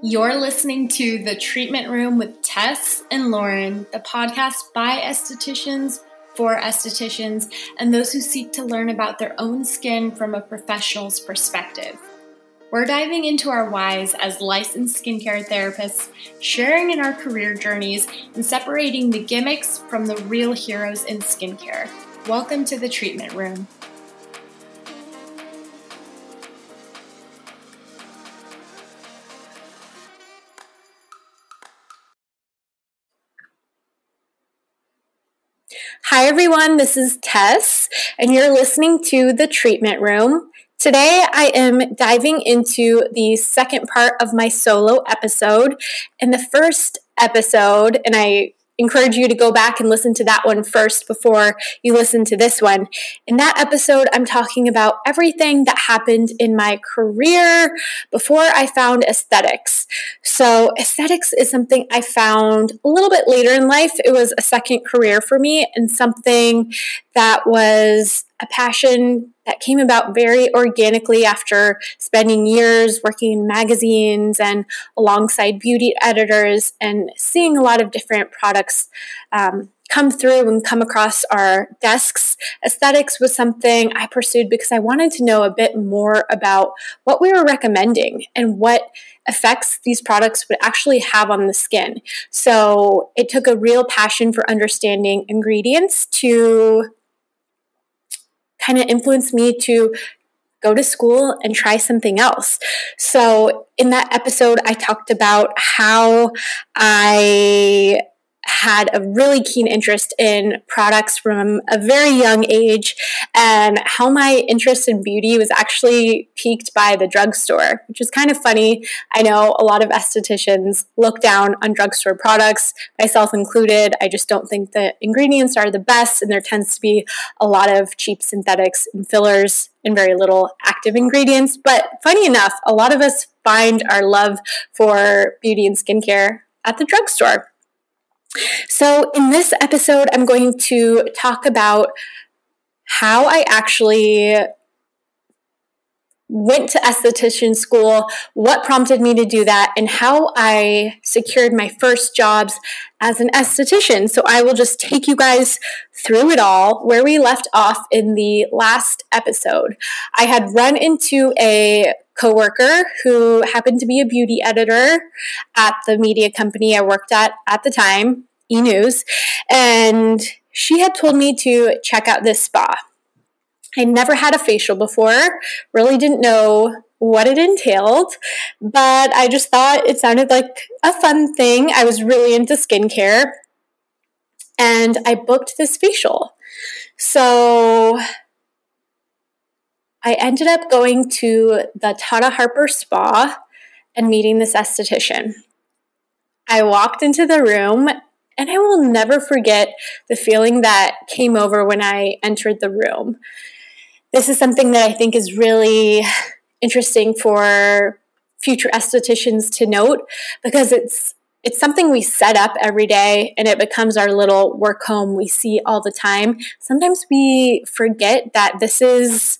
You're listening to The Treatment Room with Tess and Lauren, the podcast by estheticians for estheticians and those who seek to learn about their own skin from a professional's perspective. We're diving into our whys as licensed skincare therapists, sharing in our career journeys, and separating the gimmicks from the real heroes in skincare. Welcome to The Treatment Room. Hi, everyone. This is Tess, and you're listening to The Treatment Room. Today, I am diving into the second part of my solo episode. In the first episode, and I encourage you to go back and listen to that one first before you listen to this one. In that episode, I'm talking about everything that happened in my career before I found aesthetics. So, aesthetics is something I found a little bit later in life. It was a second career for me and something that was a passion that came about very organically after spending years working in magazines and alongside beauty editors and seeing a lot of different products um, come through and come across our desks. Aesthetics was something I pursued because I wanted to know a bit more about what we were recommending and what effects these products would actually have on the skin. So it took a real passion for understanding ingredients to kind of influenced me to go to school and try something else. So, in that episode, I talked about how I had a really keen interest in products from a very young age and how my interest in beauty was actually piqued by the drugstore, which is kind of funny. I know a lot of estheticians look down on drugstore products, myself included. I just don't think the ingredients are the best, and there tends to be a lot of cheap synthetics and fillers and very little active ingredients. But funny enough, a lot of us find our love for beauty and skincare at the drugstore. So, in this episode, I'm going to talk about how I actually went to esthetician school, what prompted me to do that, and how I secured my first jobs as an esthetician. So I will just take you guys through it all where we left off in the last episode. I had run into a coworker who happened to be a beauty editor at the media company I worked at at the time, E News, and she had told me to check out this spa. I never had a facial before, really didn't know what it entailed, but I just thought it sounded like a fun thing. I was really into skincare and I booked this facial. So I ended up going to the Tata Harper Spa and meeting this esthetician. I walked into the room and I will never forget the feeling that came over when I entered the room this is something that I think is really interesting for future estheticians to note because it's it's something we set up every day and it becomes our little work home we see all the time. Sometimes we forget that this is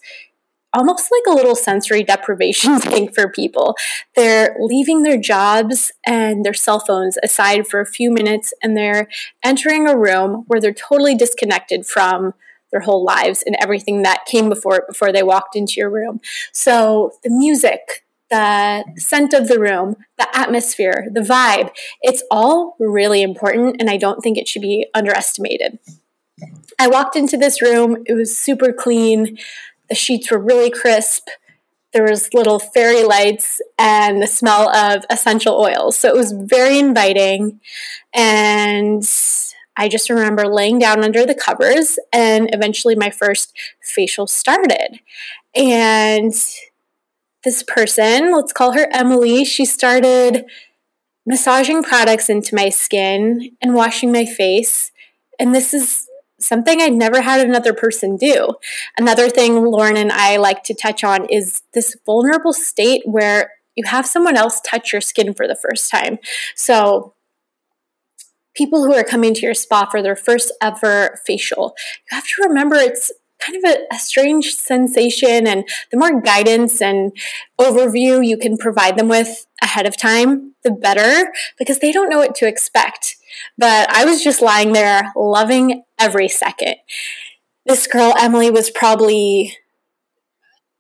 almost like a little sensory deprivation hmm. thing for people. They're leaving their jobs and their cell phones aside for a few minutes and they're entering a room where they're totally disconnected from their whole lives and everything that came before it before they walked into your room. So the music, the scent of the room, the atmosphere, the vibe, it's all really important and I don't think it should be underestimated. I walked into this room, it was super clean, the sheets were really crisp. There was little fairy lights and the smell of essential oils. So it was very inviting and I just remember laying down under the covers and eventually my first facial started. And this person, let's call her Emily, she started massaging products into my skin and washing my face. And this is something I'd never had another person do. Another thing Lauren and I like to touch on is this vulnerable state where you have someone else touch your skin for the first time. So, people who are coming to your spa for their first ever facial, you have to remember it's kind of a, a, strange sensation and the more guidance and overview you can provide them with ahead of time the better because they don't know what to expect but i was just lying there loving every second this girl emily was probably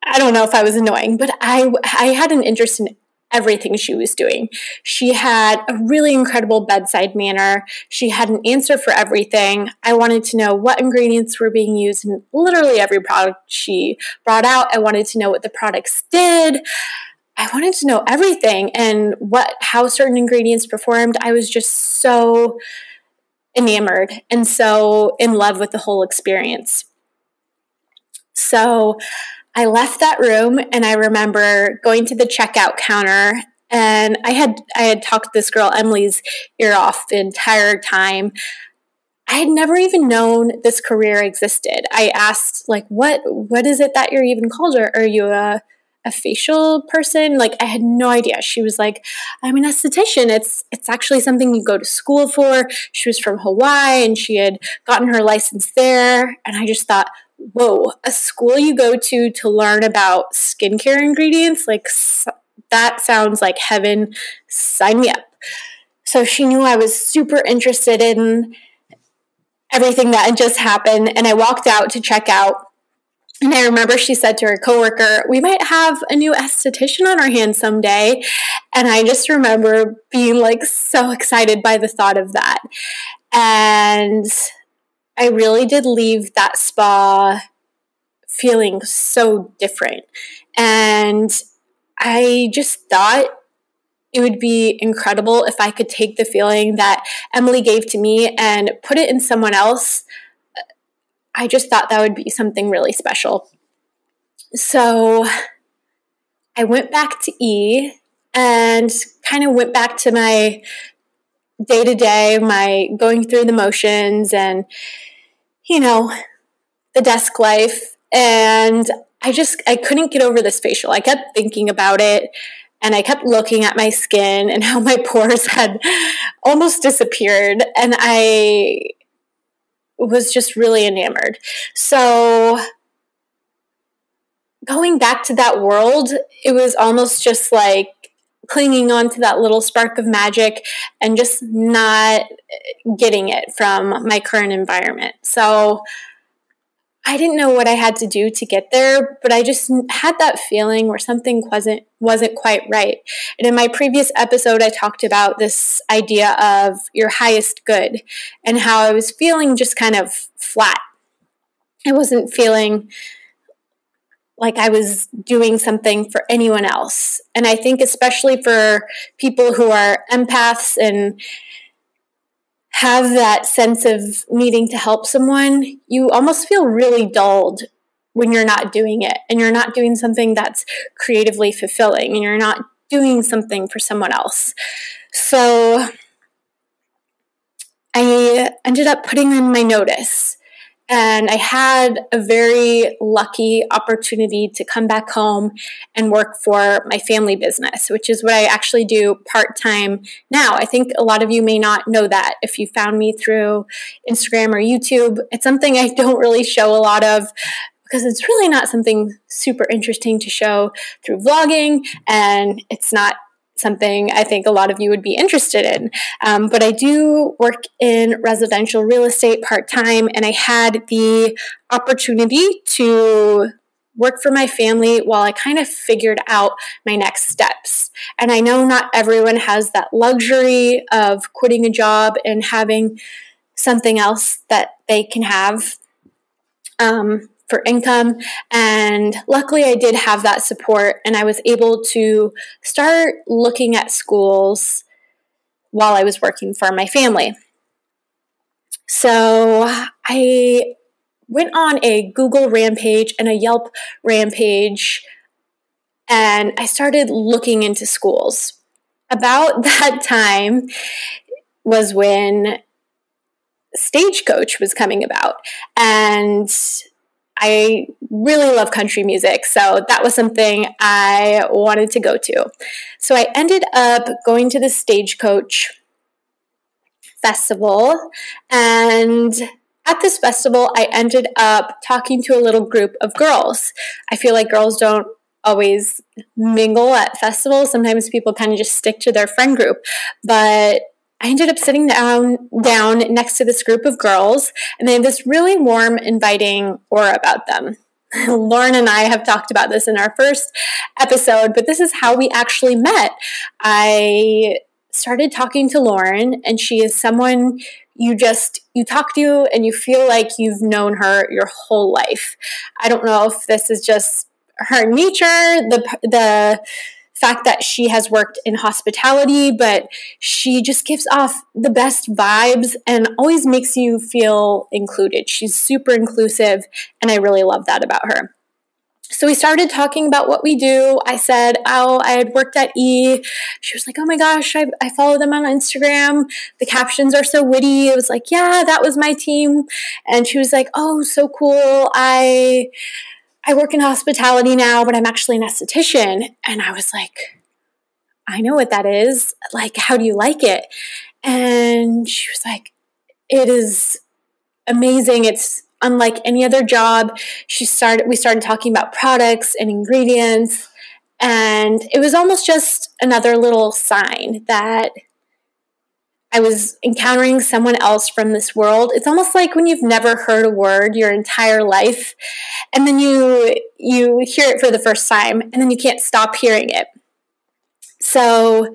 i don't know if i was annoying but i i had an interest in everything she was doing. She had a really incredible bedside manner. She had an answer for everything. I wanted to know what ingredients were being used in literally every product she brought out. I wanted to know what the products did. I wanted to know everything and what how certain ingredients performed. I was just so enamored and so in love with the whole experience. So I left that room and I remember going to the checkout counter and I had I had talked this girl Emily's ear off the entire time. I had never even known this career existed. I asked like what what is it that you're even called or are you a a facial person like i had no idea she was like i'm an esthetician it's it's actually something you go to school for she was from hawaii and she had gotten her license there and i just thought whoa, a school you go to to learn about skincare ingredients, like that sounds like heaven. Sign me up. So she knew I was super interested in everything that had just happened. And I walked out to check out. And I remember she said to her coworker, We might have a new esthetician on our hands someday. And I just remember being like so excited by the thought of that. And I really did leave that spa feeling so different. And I just thought it would be incredible if I could take the feeling that Emily gave to me and put it in someone else. I just thought that would be something really special. So I went back to E and kind of went back to my day to day, my going through the motions and you know, the desk life. And I just, I couldn't get over this facial. I kept thinking about it and I kept looking at my skin and how my pores had almost disappeared. And I was just really enamored. So, going back to that world, it was almost just like clinging on to that little spark of magic and just not getting it from my current environment. So I didn't know what I had to do to get there, but I just had that feeling where something wasn't wasn't quite right. And in my previous episode I talked about this idea of your highest good and how I was feeling just kind of flat. I wasn't feeling like I was doing something for anyone else. And I think, especially for people who are empaths and have that sense of needing to help someone, you almost feel really dulled when you're not doing it and you're not doing something that's creatively fulfilling and you're not doing something for someone else. So I ended up putting in my notice and I had a very lucky opportunity to come back home and work for my family business, which is what I actually do part time now. I think a lot of you may not know that if you found me through Instagram or YouTube. It's something I don't really show a lot of because it's really not something super interesting to show through vlogging and it's not something I think a lot of you would be interested in. Um, but I do work in residential real estate part time, and I had the opportunity to work for my family while I kind of figured out my next steps. And I know not everyone has that luxury of quitting a job and having something else that they can have. Um, for income. And luckily, I did have that support, and I was able to start looking at schools while I was working for my family. So I went on a Google rampage and a Yelp rampage and I started looking into schools. About that time was when Stagecoach was coming about. And I really love country music, so that was something I wanted to go to. So I ended up going to the Stagecoach Festival, and at this festival, I ended up talking to a little group of girls. I feel like girls don't always mingle at festivals. Sometimes people kind of just stick to their friend group. But I ended up sitting down down next to this group of girls, and they had this really warm, inviting aura about them. Lauren and I have talked about this in our first episode, but this is how we actually met. I started talking to Lauren, and she is someone you just you talk to and you feel like you've known her your whole life. I don't know if this is just her nature, the the fact that she has worked in hospitality, but she just gives off the best vibes and always makes you feel included. She's super inclusive, and I really love that about her. So we started talking about what we do. I said, Oh, I had worked at E. She was like, Oh my gosh, I, I follow them on Instagram. The captions are so witty. It was like, Yeah, that was my team. And she was like, Oh, so cool. I I work in hospitality now, but I'm actually an esthetician. And I was like, I know what that is. Like, how do you like it? And she was like, It is amazing. It's unlike any other job. She started, we started talking about products and ingredients. And it was almost just another little sign that I was encountering someone else from this world. It's almost like when you've never heard a word your entire life and then you you hear it for the first time and then you can't stop hearing it. So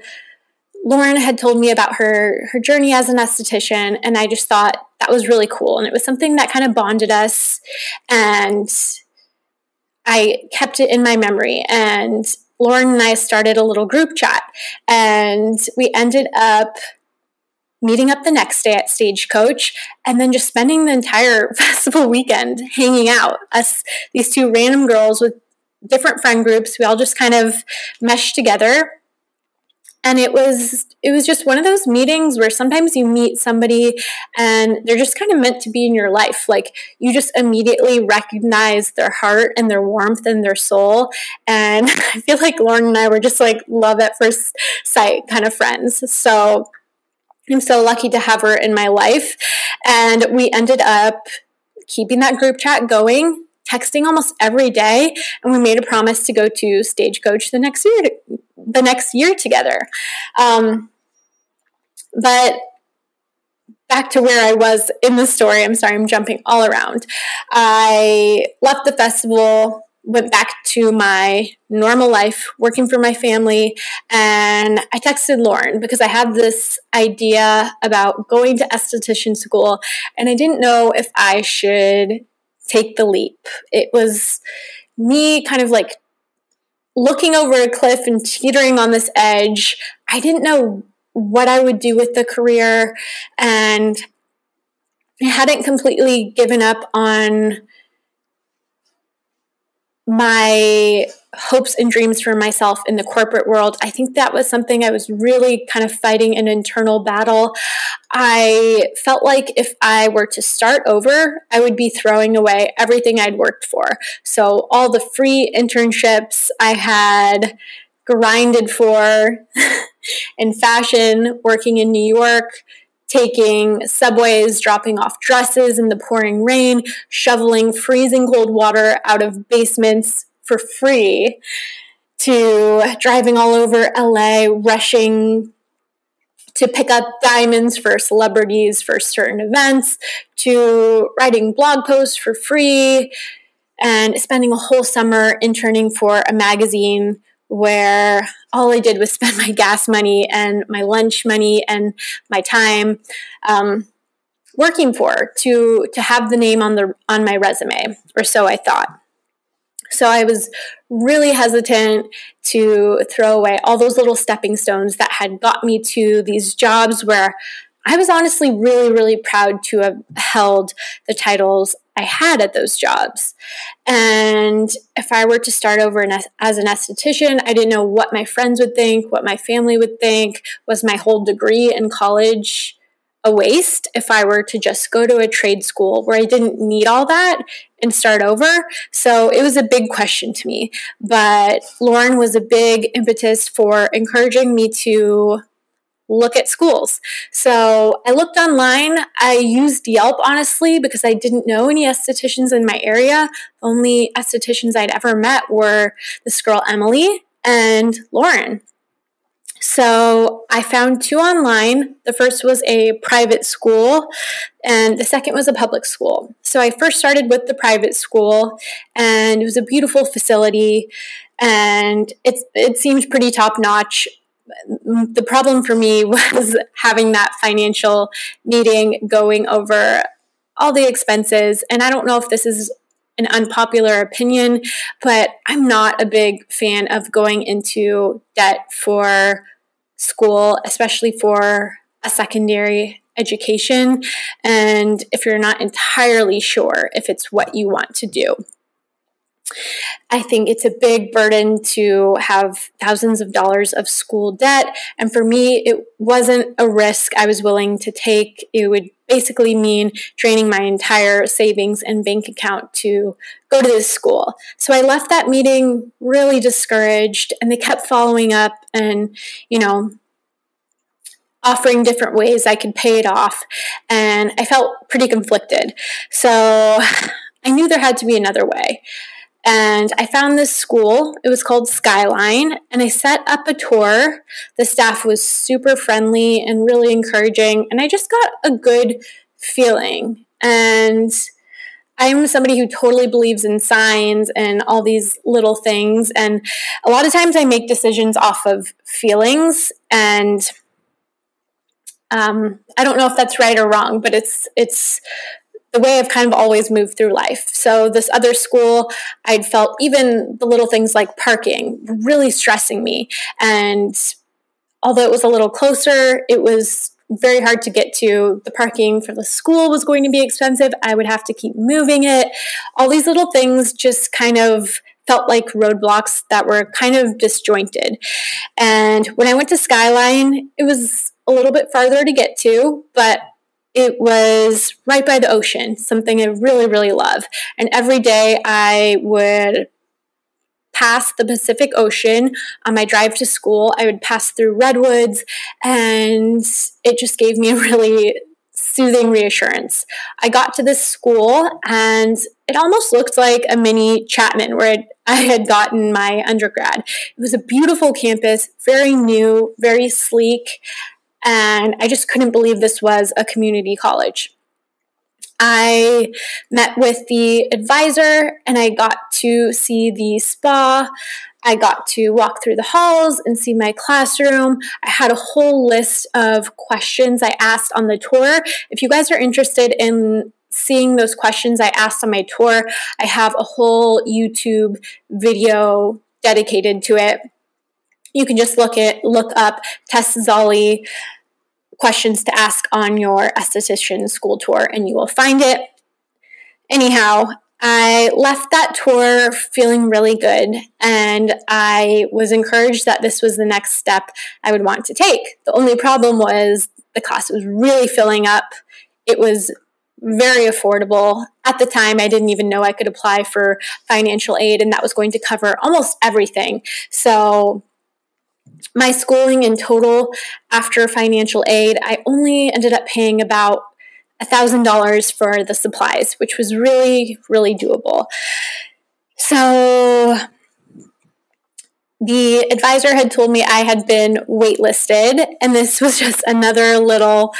Lauren had told me about her her journey as an esthetician and I just thought that was really cool and it was something that kind of bonded us and I kept it in my memory and Lauren and I started a little group chat and we ended up meeting up the next day at Stagecoach, and then just spending the entire festival weekend hanging out. Us, these two random girls with different friend groups, we all just kind of meshed together. And it was it was just one of those meetings where sometimes you meet somebody and they're just kind of meant to be in your life. Like you just immediately recognize their heart and their warmth and their soul. And I feel like Lauren and I were just like love at first sight kind of friends. So I'm so lucky to have her in my life. And we ended up keeping that group chat going, texting almost every day, and we made a promise to go to Stagecoach the next year, the next year together. Um, but back to where I was in the story. I'm sorry, I'm jumping all around. I left the festival went back to my normal life, working for my family, and I texted Lauren because I had this idea about going to esthetician school, and I didn't know if I should take the leap. It was me kind of like looking over a cliff and teetering on this edge. I didn't know what I would do with the career, and I hadn't completely given up on my hopes and dreams for myself in the corporate world. I think that was something I was really kind of fighting an internal battle. I felt like if I were to start over, I would be throwing away everything I'd worked for. So, all the free internships I had grinded for in fashion, working in New York, taking subways, dropping off dresses in the pouring rain, shoveling freezing cold water out of basements for free, to driving all over LA, rushing to pick up diamonds for celebrities for certain events, to writing blog posts for free, and spending a whole summer interning for a magazine where all I did was spend my gas money and my lunch money and my time um, working for to to have the name on the on my resume, or so I thought. So I was really hesitant to throw away all those little stepping stones that had got me to these jobs where I was honestly really, really proud to have held the titles I had at those jobs. And if I were to start over as an esthetician, I didn't know what my friends would think, what my family would think. Was my whole degree in college a waste if I were to just go to a trade school where I didn't need all that and start over? So it was a big question to me. But Lauren was a big impetus for encouraging me to look at schools. So I looked online. I used Yelp honestly because I didn't know any estheticians in my area. The only estheticians I'd ever met were this girl Emily and Lauren. So I found two online. The first was a private school, and the second was a public school. So I first started with the private school, and it was a beautiful facility, and it, it seemed pretty top notch the problem for me was having that financial meeting going over all the expenses. And I don't know if this is an unpopular opinion, but I'm not a big fan of going into debt for school, especially for a secondary education. And if you're not entirely sure if it's what you want to do. I think it's a big burden to have thousands of dollars of school debt. And for me, it wasn't a risk I was willing to take. It would basically mean draining my entire savings and bank account to go to this school. So I left that meeting really discouraged, and they kept following up and, you know, offering different ways I could pay it off. And I felt pretty conflicted. So I knew there had to be another way. And I found this school. It was called Skyline. And I set up a tour. The staff was super friendly and really encouraging. And I just got a good feeling. And I'm somebody who totally believes in signs and all these little things. And a lot of times I make decisions off of feelings. And um, I don't know if that's right or wrong, but it's it's the way I've kind of always moved through life. So this other school, I'd felt even the little things like parking really stressing me. And although it was a little closer, it was very hard to get to. The parking for the school was going to be expensive. I would have to keep moving it. All these little things just kind of felt like roadblocks that were kind of disjointed. And when I went to Skyline, it was a little bit farther to get to, but it was right by the ocean, something I really, really love. And every day I would pass the Pacific Ocean on my drive to school. I would pass through redwoods, and it just gave me a really soothing reassurance. I got to this school, and it almost looked like a mini Chapman where I had gotten my undergrad. It was a beautiful campus, very new, very sleek. And I just couldn't believe this was a community college. I met with the advisor and I got to see the spa. I got to walk through the halls and see my classroom. I had a whole list of questions I asked on the tour. If you guys are interested in seeing those questions I asked on my tour, I have a whole YouTube video dedicated to it you can just look at look up Tess Zolli questions to ask on your esthetician school tour and you will find it. Anyhow, I left that tour feeling really good and I was encouraged that this was the next step I would want to take. The only problem was the class was really filling up. It was very affordable. At the time, I didn't even know I could apply for financial aid, and that was going to cover almost everything. So my schooling in total after financial aid, I only ended up paying about $1,000 for the supplies, which was really, really doable. So the advisor had told me I had been waitlisted, and this was just another little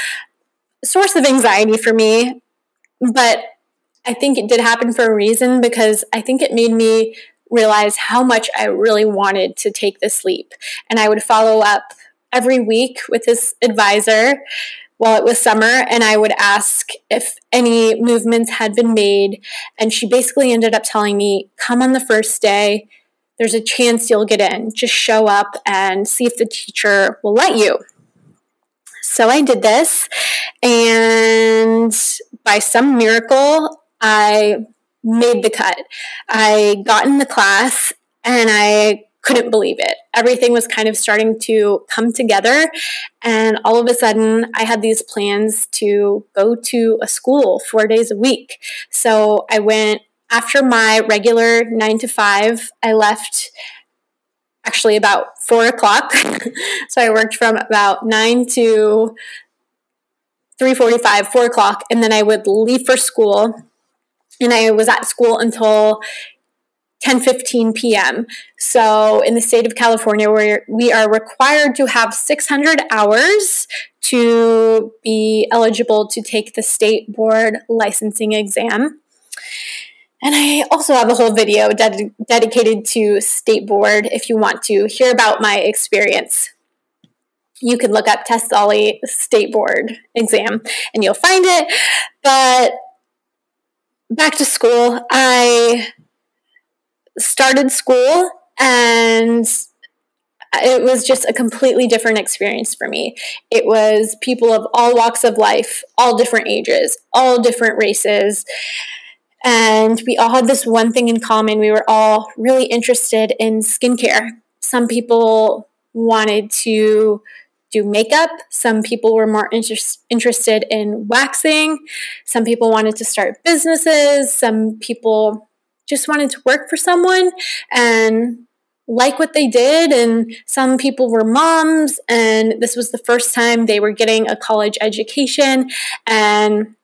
source of anxiety for me. But I think it did happen for a reason because I think it made me realize how much I really wanted to take this leap. And I would follow up every week with this advisor while it was summer and I would ask if any movements had been made. And she basically ended up telling me, come on the first day. There's a chance you'll get in. Just show up and see if the teacher will let you. So I did this, and by some miracle, I made the cut. I got in the class and I couldn't believe it. Everything was kind of starting to come together. And all of a sudden, I had these plans to go to a school four days a week. So I went after my regular nine to five, I left actually about four o'clock. so I worked from about nine to 3.45 4 o'clock and then i would leave for school and i was at school until 10:15 p.m. So in the state of California where we are required to have 600 hours to be eligible to take the state board licensing exam. And I also have a whole video ded- dedicated to state board if you want to hear about my experience. You can look up Solly state board exam and you'll find it. But back to school, I started school and it was just a completely different experience for me. It was people of all walks of life, all different ages, all different races. And we all had this one thing in common. We were all really interested in skincare. Some people wanted to do makeup. Some people were more inter- interested in waxing. Some people wanted to start businesses. Some people just wanted to work for someone and like what they did. And some people were moms, and this was the first time they were getting a college education. And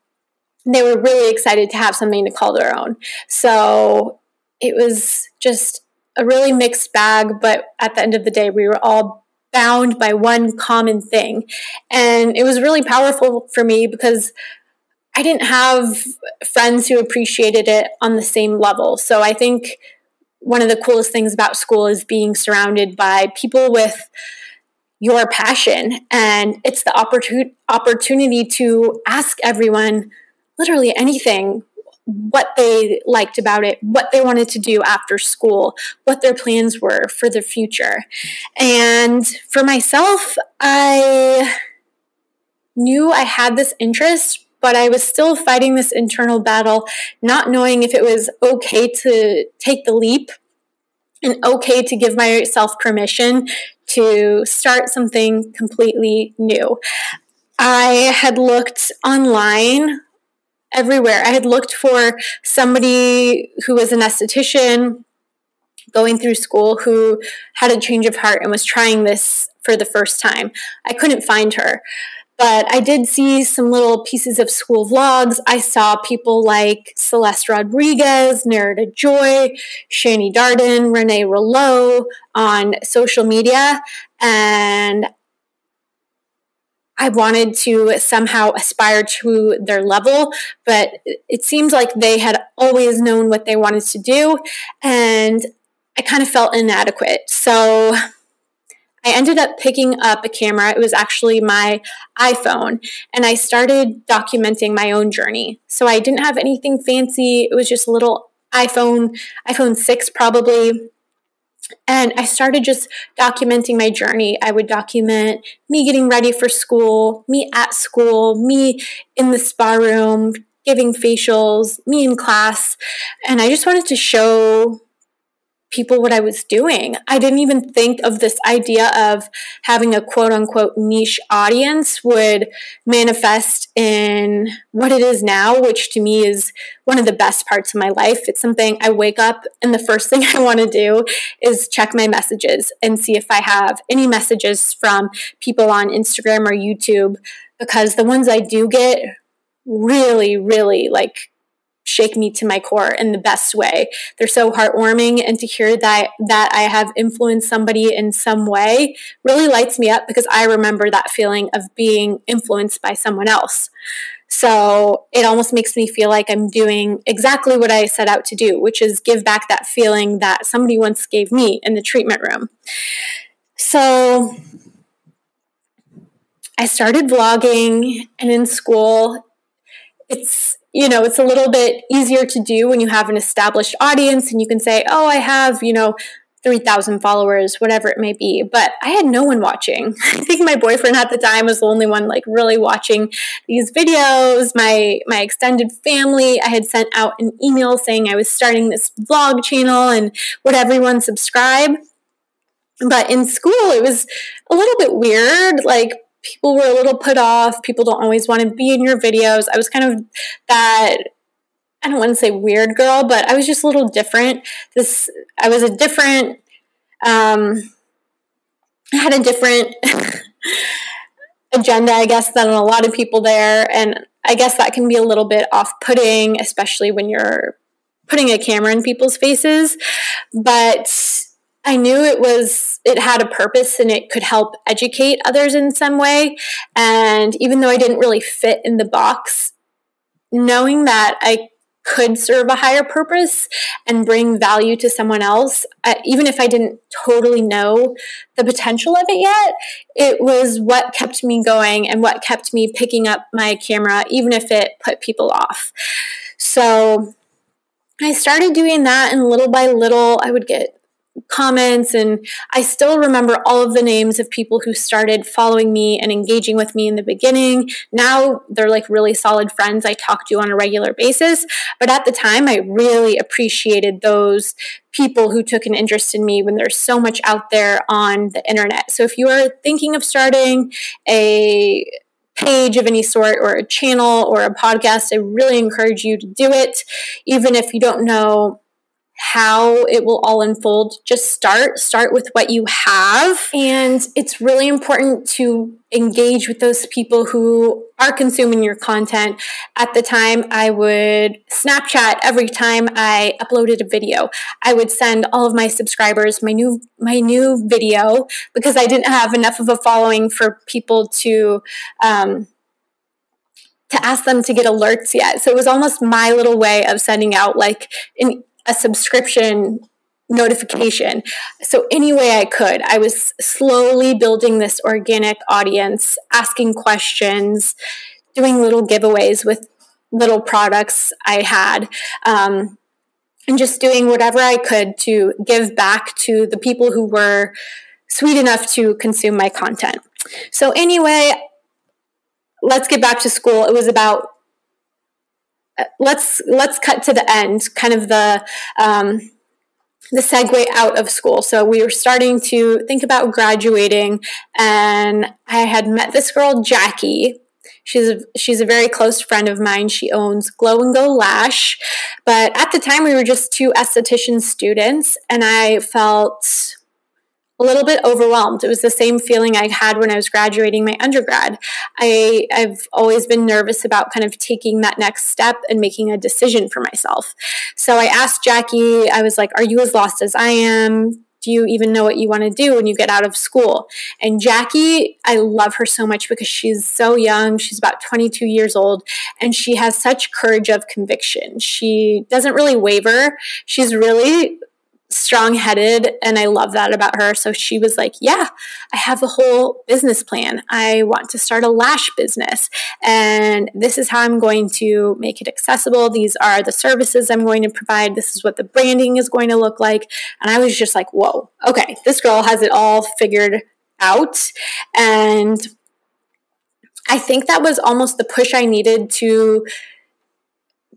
they were really excited to have something to call their own. So it was just a really mixed bag, but at the end of the day, we were all bound by one common thing. And it was really powerful for me because I didn't have friends who appreciated it on the same level. So I think one of the coolest things about school is being surrounded by people with your passion and it's the opportun- opportunity to ask everyone literally anything what they liked about it, what they wanted to do after school, what their plans were for the future. And for myself, I knew I had this interest, but I was still fighting this internal battle, not knowing if it was okay to take the leap and okay to give myself permission to start something completely new. I had looked online everywhere. I had looked for somebody who was an esthetician going through school who had a change of heart and was trying this for the first time. I couldn't find her. But I did see some little pieces of school vlogs. I saw people like Celeste Rodriguez, Nerida Joy, Shani Darden, Renee Rouleau on social media. And I wanted to somehow aspire to their level, but it seems like they had always known what they wanted to do, and I kind of felt inadequate. So I ended up picking up a camera. It was actually my iPhone, and I started documenting my own journey. So I didn't have anything fancy. It was just a little iPhone, iPhone 6 probably. And I started just documenting my journey. I would document me getting ready for school, me at school, me in the spa room, giving facials, me in class. And I just wanted to show people what I was doing. I didn't even think of this idea of having a quote unquote niche audience would manifest in what it is now, which to me is one of the best parts of my life. It's something I wake up and the first thing I want to do is check my messages and see if I have any messages from people on Instagram or YouTube because the ones I do get really, really like shake me to my core in the best way. They're so heartwarming and to hear that that I have influenced somebody in some way really lights me up because I remember that feeling of being influenced by someone else. So it almost makes me feel like I'm doing exactly what I set out to do, which is give back that feeling that somebody once gave me in the treatment room. So I started vlogging and in school it's you know, it's a little bit easier to do when you have an established audience and you can say, oh, I have, you know, 3,000 followers, whatever it may be. But I had no one watching. I think my boyfriend at the time was the only one like really watching these videos. My my extended family, I had sent out an email saying I was starting this vlog channel and would everyone subscribe? But in school, it was a little bit weird. Like people were a little put off. People don't always want to be in your videos. I was kind of that I don't want to say weird girl, but I was just a little different. This I was a different um I had a different agenda, I guess, than a lot of people there. And I guess that can be a little bit off putting, especially when you're putting a camera in people's faces. But I knew it was, it had a purpose and it could help educate others in some way. And even though I didn't really fit in the box, knowing that I could serve a higher purpose and bring value to someone else, uh, even if I didn't totally know the potential of it yet, it was what kept me going and what kept me picking up my camera, even if it put people off. So I started doing that, and little by little, I would get comments and I still remember all of the names of people who started following me and engaging with me in the beginning. Now they're like really solid friends I talk to on a regular basis, but at the time I really appreciated those people who took an interest in me when there's so much out there on the internet. So if you are thinking of starting a page of any sort or a channel or a podcast, I really encourage you to do it even if you don't know how it will all unfold. Just start, start with what you have. And it's really important to engage with those people who are consuming your content. At the time, I would Snapchat every time I uploaded a video. I would send all of my subscribers my new my new video because I didn't have enough of a following for people to um, to ask them to get alerts yet. So it was almost my little way of sending out like an a subscription notification. So, any way I could, I was slowly building this organic audience, asking questions, doing little giveaways with little products I had. Um, and just doing whatever I could to give back to the people who were sweet enough to consume my content. So, anyway, let's get back to school. It was about let's let's cut to the end, kind of the um, the segue out of school. So we were starting to think about graduating, and I had met this girl, Jackie. She's a, she's a very close friend of mine. She owns Glow and Go Lash, but at the time we were just two esthetician students, and I felt a little bit overwhelmed. It was the same feeling I had when I was graduating my undergrad. I, I've always been nervous about kind of taking that next step and making a decision for myself. So I asked Jackie, I was like, Are you as lost as I am? do you even know what you want to do when you get out of school? And Jackie, I love her so much because she's so young. She's about 22 years old and she has such courage of conviction. She doesn't really waver. She's really strong headed and I love that about her. So she was like, Yeah, I have a whole business plan. I want to start a lash business and this is how I'm going to make it accessible. These are the services I'm going to provide. This is what the branding is going to look like. And I was just like, Whoa, okay, this girl has it all figured out. And I think that was almost the push I needed to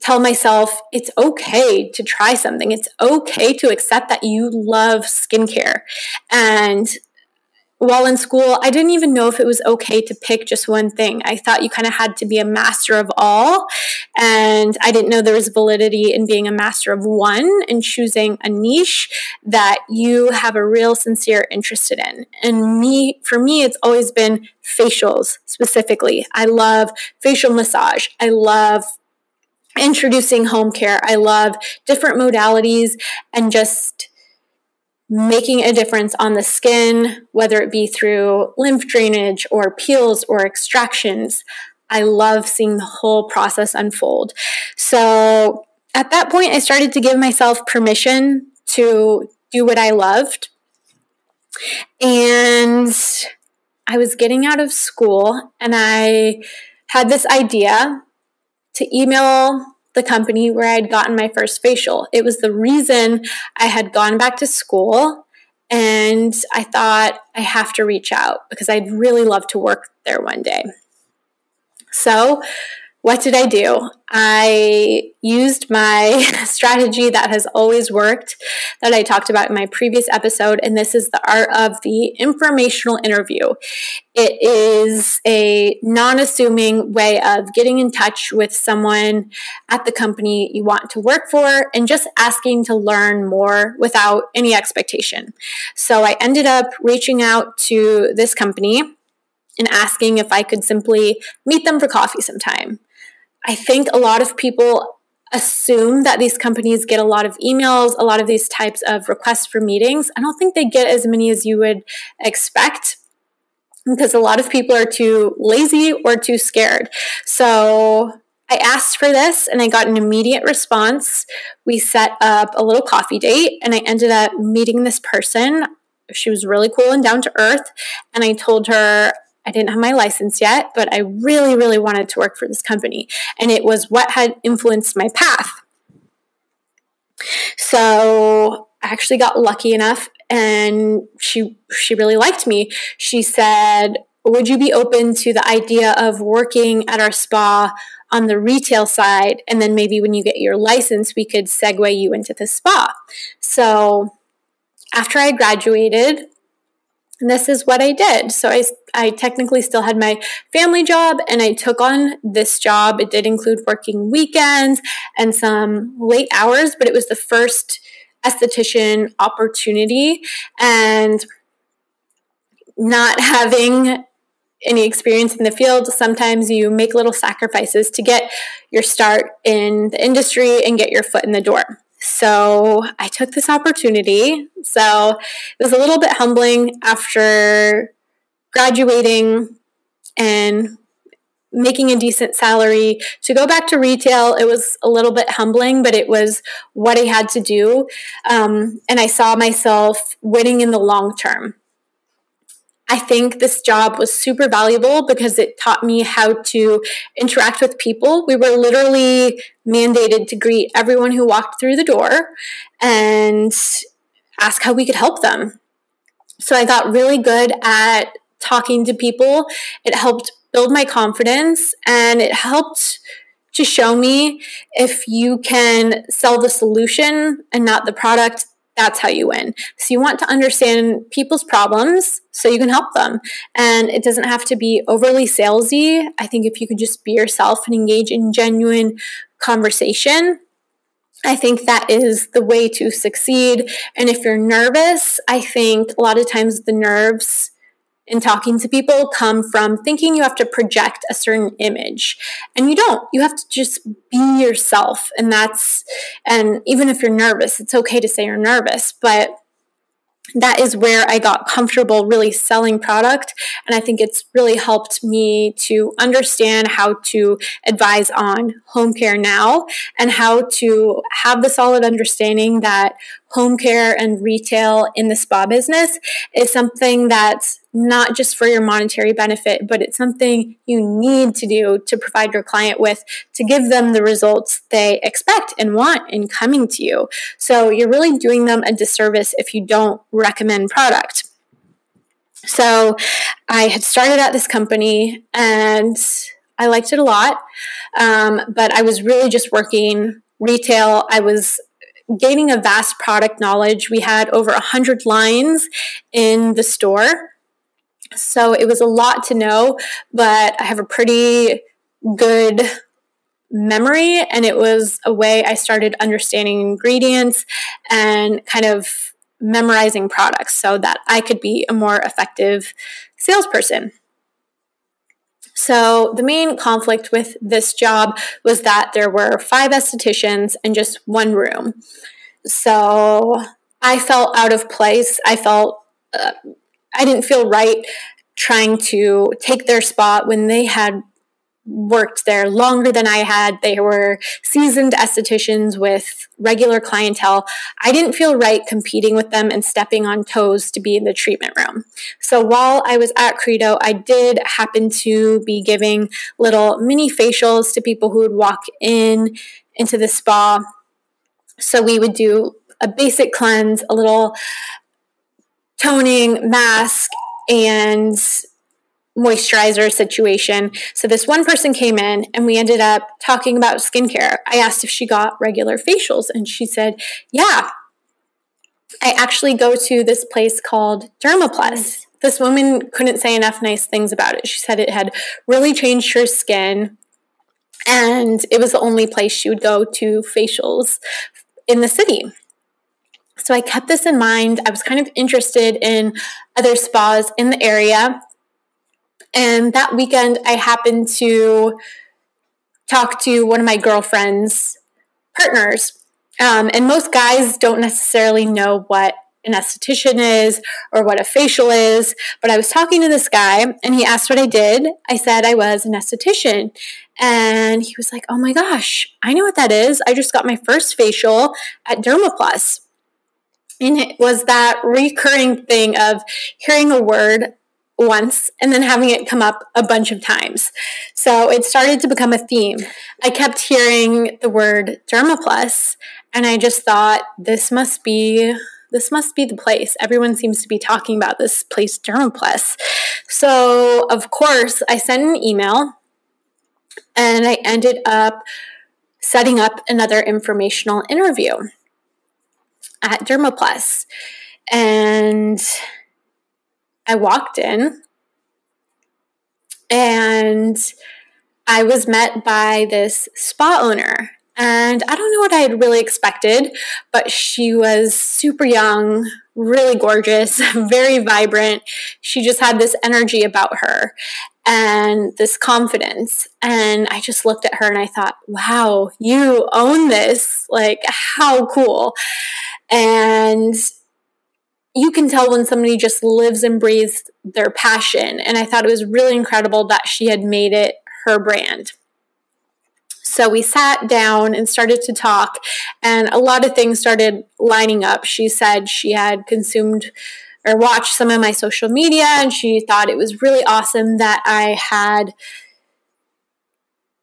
tell myself it's okay to try something. It's okay to accept that you love skincare. And while in school, I didn't even know if it was okay to pick just one thing. I thought you kind of had to be a master of all. And I didn't know there was validity in being a master of one and choosing a niche that you have a real sincere interest in. And me, for me, it's always been facials specifically. I love facial massage. I love introducing home care. I love different modalities and just making a difference on the skin, whether it be through lymph drainage or peels or extractions. I love seeing the whole process unfold. So at that point, I started to give myself permission to do what I loved. And I was getting out of school and I had this idea to email the company where I'd gotten my first facial. It was the reason I had gone back to school And I thought I have to reach out because I'd really love to work there one day. So what did I do? I used my strategy that has always worked that I talked about in my previous episode, and this is the art of the informational interview. It is a non assuming way of getting in touch with someone at the company you want to work for and just asking to learn more without any expectation. So I ended up reaching out to this company and asking if I could simply meet them for coffee sometime. I think a lot of people assume that these companies get a lot of emails, a lot of these types of requests for meetings. I don't think they get as many as you would expect because a lot of people are too lazy or too scared. So I asked for this and I got an immediate response. We set up a little coffee date and I ended up meeting this person. She was really cool and down to earth. And I told her I didn't have my license yet, but I really, really wanted to work for this company. And it was what had influenced my path. So I actually got lucky enough and she she really liked me. She said, "Would you be open to the idea of working at our spa on the retail side and then maybe when you get your license we could segue you into the spa?" So after I graduated, and this is what I did. So I, I technically still had my family job and I took on this job. It did include working weekends and some late hours, but it was the first esthetician opportunity. And not having any experience in the field, sometimes you make little sacrifices to get your start in the industry and get your foot in the door. So I took this opportunity. So it was a little bit humbling after graduating and making a decent salary. To go back to retail it was a little bit humbling but it was what i had to do. Um, and i saw myself winning in the long term I think this job was super valuable because it taught me how to interact with people. We were literally mandated to greet everyone who walked through the door and ask how we could help them. So I got really good at talking to people. It helped build my confidence and it helped to show me if you can sell the solution and not the product that's how you win. So you want to understand people's problems so you can help them. And it doesn't have to be overly salesy. I think if you can just be yourself and engage in genuine conversation, I think that is the way to succeed. And if you're nervous, I think a lot of times the nerves in talking to people come from thinking you have to project a certain image. And you don't. You have to just be yourself. And that's and even if you're nervous it's okay to say you're nervous. But that is where I got comfortable really selling product. And I think it's really helped me to understand how to advise on home care now and how to have the solid understanding that home care and retail in the spa business is something that's not just for your monetary benefit, but it's something you need to do to provide your client with to give them the results they expect and want in coming to you. So you're really doing them a disservice if you don't recommend product. So I had started at this company and I liked it a lot, um, but I was really just working retail. I was gaining a vast product knowledge. We had over 100 lines in the store. So it was a lot to know, but I have a pretty good memory, and it was a way I started understanding ingredients and kind of memorizing products so that I could be a more effective salesperson. So, the main conflict with this job was that there were five estheticians in just one room. So, I felt out of place. I felt, uh, I didn't feel right trying to take their spot when they had worked there longer than I had. They were seasoned estheticians with regular clientele. I didn't feel right competing with them and stepping on toes to be in the treatment room. So while I was at Credo, I did happen to be giving little mini facials to people who would walk in into the spa. So we would do a basic cleanse, a little toning, mask, and moisturizer situation. So this one person came in and we ended up talking about skincare. I asked if she got regular facials and she said, "Yeah. I actually go to this place called Dermaplus." Mm. This woman couldn't say enough nice things about it. She said it had really changed her skin and it was the only place she would go to facials in the city. So I kept this in mind. I was kind of interested in other spas in the area. And that weekend, I happened to talk to one of my girlfriend's partners. Um, and most guys don't necessarily know what an esthetician is or what a facial is. But I was talking to this guy and he asked what I did. I said I was an esthetician. And he was like, Oh my gosh, I know what that is. I just got my first facial at Dermaplus. And it was that recurring thing of hearing a word once and then having it come up a bunch of times. So it started to become a theme. I kept hearing the word Dermaplus and I just thought this must be this must be the place. Everyone seems to be talking about this place Dermaplus. So, of course, I sent an email and I ended up setting up another informational interview at Dermaplus. And I walked in and I was met by this spa owner. And I don't know what I had really expected, but she was super young, really gorgeous, very vibrant. She just had this energy about her and this confidence. And I just looked at her and I thought, wow, you own this. Like, how cool. And you can tell when somebody just lives and breathes their passion. And I thought it was really incredible that she had made it her brand. So we sat down and started to talk, and a lot of things started lining up. She said she had consumed or watched some of my social media, and she thought it was really awesome that I had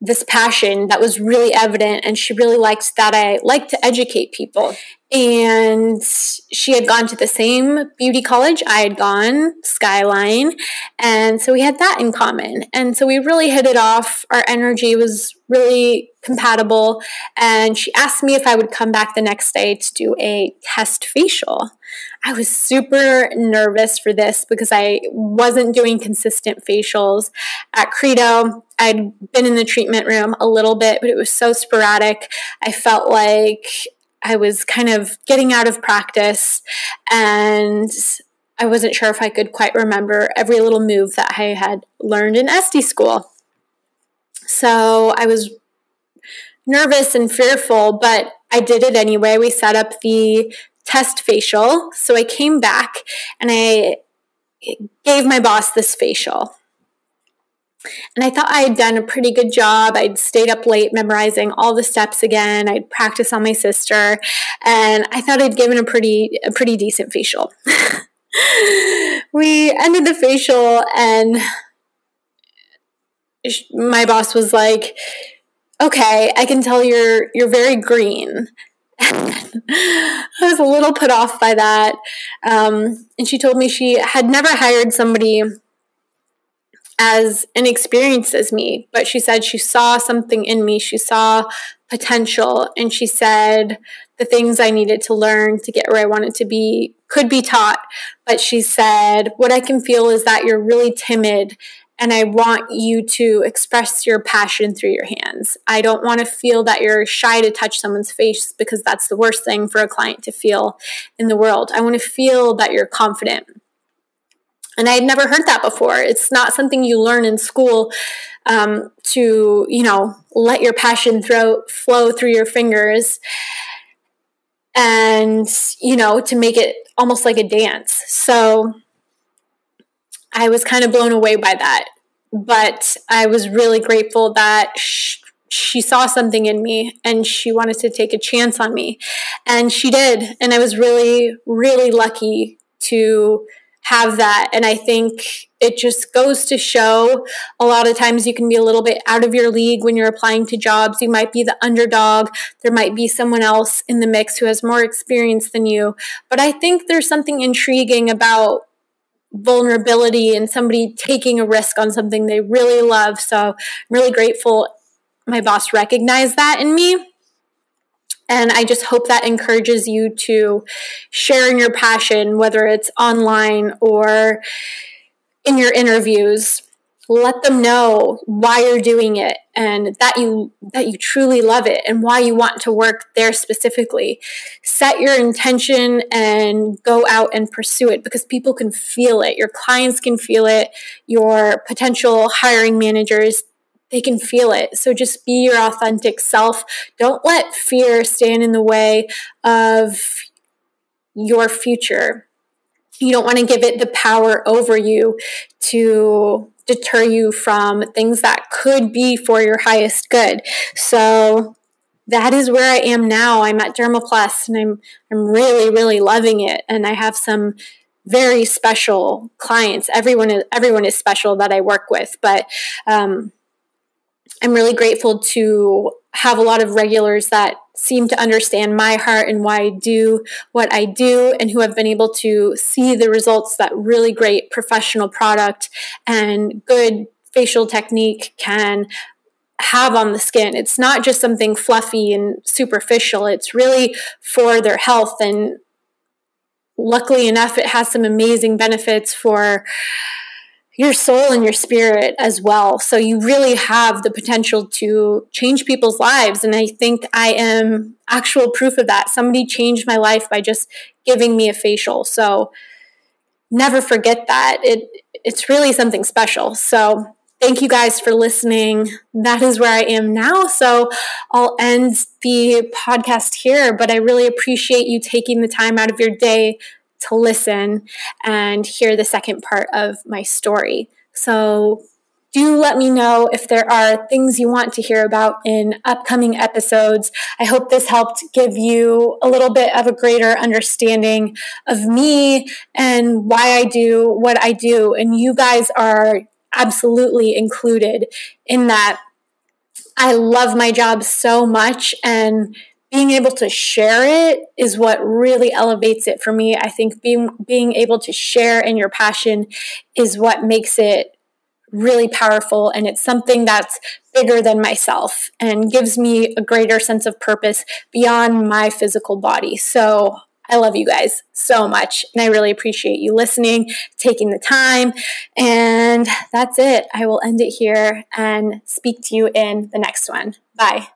this passion that was really evident and she really liked that I like to educate people. And she had gone to the same beauty college I had gone, Skyline. And so we had that in common. And so we really hit it off. Our energy was really compatible. And she asked me if I would come back the next day to do a test facial. I was super nervous for this because I wasn't doing consistent facials at Credo. I'd been in the treatment room a little bit, but it was so sporadic. I felt like I was kind of getting out of practice and I wasn't sure if I could quite remember every little move that I had learned in Esty school. So I was nervous and fearful, but I did it anyway. We set up the test facial. So I came back and I gave my boss this facial. And I thought I had done a pretty good job. I'd stayed up late memorizing all the steps again. I'd practiced on my sister, and I thought I'd given a pretty a pretty decent facial. we ended the facial, and my boss was like, "Okay, I can tell you're you're very green." I was a little put off by that, um, and she told me she had never hired somebody as inexperienced as me, but she said she saw something in me. She saw potential, and she said the things I needed to learn to get where I wanted to be could be taught. But she said, What I can feel is that you're really timid, and I want you to express your passion through your hands. I don't want to feel that you're shy to touch someone's face because that's the worst thing for a client to feel in the world. I want to feel that you're confident and I had never heard that before. It's not something you learn in school um, to, you know, let your passion throw, flow through your fingers and, you know, to make it almost like a dance. So I was kind of blown away by that. But I was really grateful that she saw something in me and she wanted to take a chance on me. And she did. And I was really, really lucky to have that. And I think it just goes to show a lot of times you can be a little bit out of your league when you're applying to jobs. You might be the underdog. There might be someone else in the mix who has more experience than you. But I think there's something intriguing about vulnerability and somebody taking a risk on something they really love. So I'm really grateful my boss recognized that in me. And I just hope that encourages you to share your passion, whether it's online or in your interviews let them know why you're doing it and that you that you truly love it and why you want to work there specifically. Set your intention and go out and pursue it because people can feel it. Your clients can feel it. Your potential hiring managers they can feel it. So just be your authentic self. Don't let fear stand in the way of your future. You don't want to give it the power over you to deter you from things that could be for your highest good. So that is where I am now. I'm at Dermaplus and I'm I'm really really loving it and I have some very special clients. Everyone is everyone is special that I work with, but um, I'm really grateful to have a lot of regulars that seem to understand my heart and why I do what I do, and who have been able to see the results that really great professional product and good facial technique can have on the skin. It's not just something fluffy and superficial, it's really for their health. And luckily enough, it has some amazing benefits for your soul and your spirit as well. So you really have the potential to change people's lives. And I think I am actual proof of that. Somebody changed my life by just giving me a facial. So never forget that. It it's really something special. So thank you guys for listening. That is where I am now. So I'll end the podcast here, but I really appreciate you taking the time out of your day to listen and hear the second part of my story. So do let me know if there are things you want to hear about in upcoming episodes. I hope this helped give you a little bit of a greater understanding of me and why I do what I do. And you guys are absolutely included in that. I love my job so much and being able to share it is what really elevates it for me. I think being being able to share in your passion is what makes it really powerful and it's something that's bigger than myself and gives me a greater sense of purpose beyond my physical body. So I love you guys so much and I really appreciate you listening, taking the time. And that's it. I will end it here and speak to you in the next one. Bye.